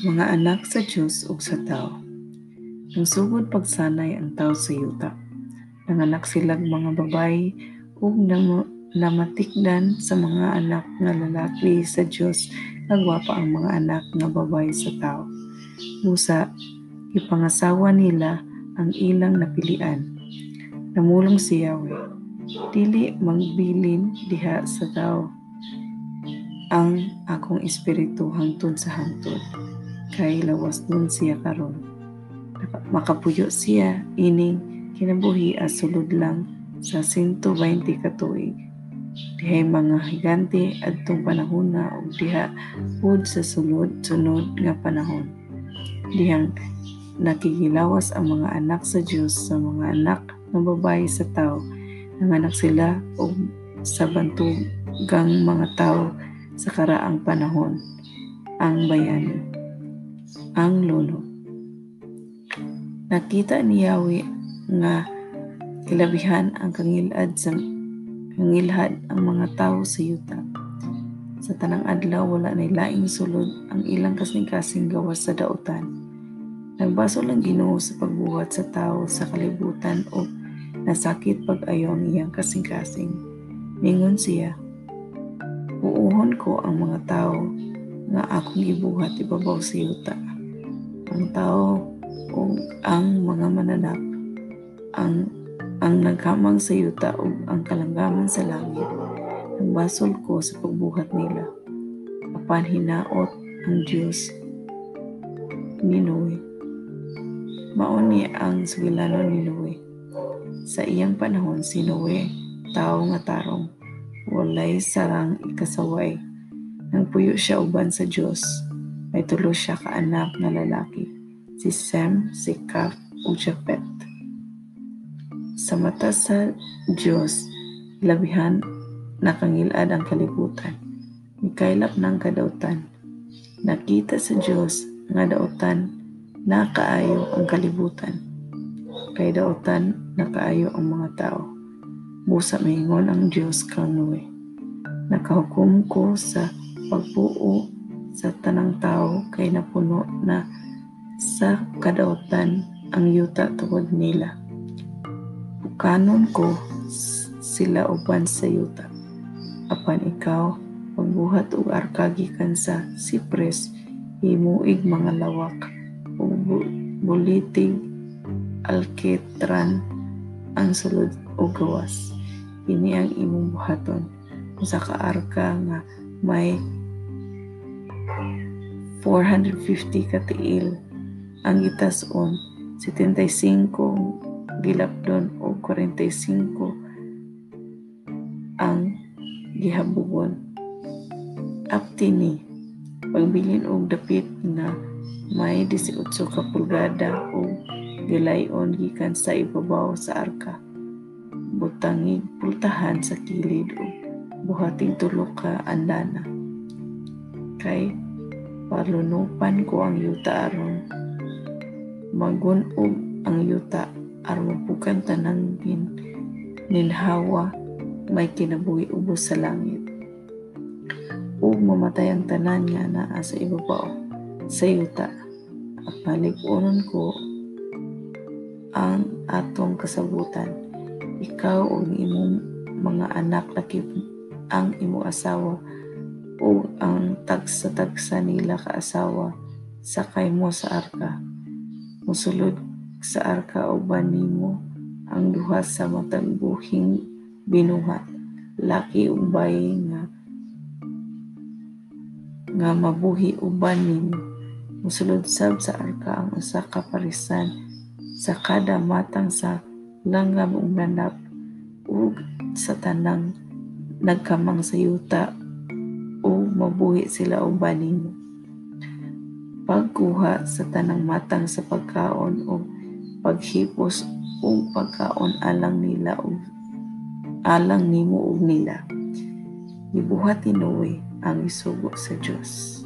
Mga anak sa Dios ug sa tao. Nang sugod pagsanay ang tao sa yuta. Nanganak silang mga babayi ug nam- namatikdan sa mga anak nga lalaki sa Dios nagwapa ang mga anak nga babayi sa tao. Busa, ipangasawa nila ang ilang napilian. Namulong si Yahweh. Dili magbilin diha sa tao ang akong espiritu hangtod sa hangtod kay lawas nun siya karon. Makapuyo siya ining kinabuhi as sulod lang sa 120 ka tuig. Dihay mga higante adtong panahon na ug diha pud sa sulod sunod nga panahon. Dihang nakikilawas ang mga anak sa Dios sa mga anak ng babae sa tao. Nanganak sila og sa bantugang mga tao sa karaang panahon. Ang bayani, ang lolo. Nakita ni Yahweh nga kilabihan ang kangilad sa kangilhad ang mga tao sa yuta. Sa tanang adlaw wala na laing sulod ang ilang kasing-kasing gawas sa dautan. Nagbaso lang Ginoo sa pagbuhat sa tao sa kalibutan o nasakit pag-ayo ang iyang kasing-kasing. Ningon siya, Uuhon ko ang mga tao nga akong gibuhat ibabaw sa yuta. Ang tao o ang mga mananap ang ang naghamang sa yuta o ang kalanggaman sa langit ang basol ko sa pagbuhat nila. Apan hinaot ang Diyos ni Noe. Mauni ang sugilano ni Noe. Sa iyang panahon si Noe, tao nga tarong, walay sarang ikasaway. Nang puyo siya uban sa Diyos, may tulo siya ka anak na lalaki, si Sem, si Kaf, ug Japet. Sa mata sa Diyos, labihan nakangilad ang kalibutan. Mikailap ng kadautan. Nakita sa Diyos nga dautan nakaayo ang kalibutan. Kay dautan nakaayo ang mga tao. Busa maingon ang Diyos kang Noe. Nakahukom ko sa pagbuo sa tanang tao kay napuno na sa kadautan ang yuta tungod nila. Bukanon ko sila uban sa yuta. Apan ikaw, pagbuhat og arka gikan sa sipres, himuig mga lawak ug bulitig alketran ang sulod o gawas. Ini ang imong buhaton usa ka arka nga may 450 ka tiil ang gitason 75 gilapdon o 45 ang gihabugon apti ni pagbilin og dapit na may 18 ka pulgada o gilayon gikan sa ibabaw sa arka. Butangig pultahan sa kilid o buhating tulo ka andana kay palunupan ko ang yuta aron magunog ang yuta aron mapukan tanang gin ninhawa may kinabuhi ubos sa langit. Ug mamatay ang tanan nga naa sa ibabaw sa yuta. At paligunon ko ang atong kasabutan. Ikaw ug imong mga anak lakip ang imo asawa ug ang tagsa-tagsa nila kaasawa sakay mo sa arka. Mosulod sa arka uban nimo ang duha sa matag buhing binuhat laki ug bayi nga nga mabuhi uban nimo mosulod sab sa arka ang usa ka parisan sa kada matang sa langgam ug nanap ug sa tanang nagkamang sa yuta. o mabuhi sila uban nimo pagkuha sa tanang matang sa pagkaon o paghipos o pagkaon alang nila o alang nimo ug nila. Gibuhat ni Noe ang isugo sa Dios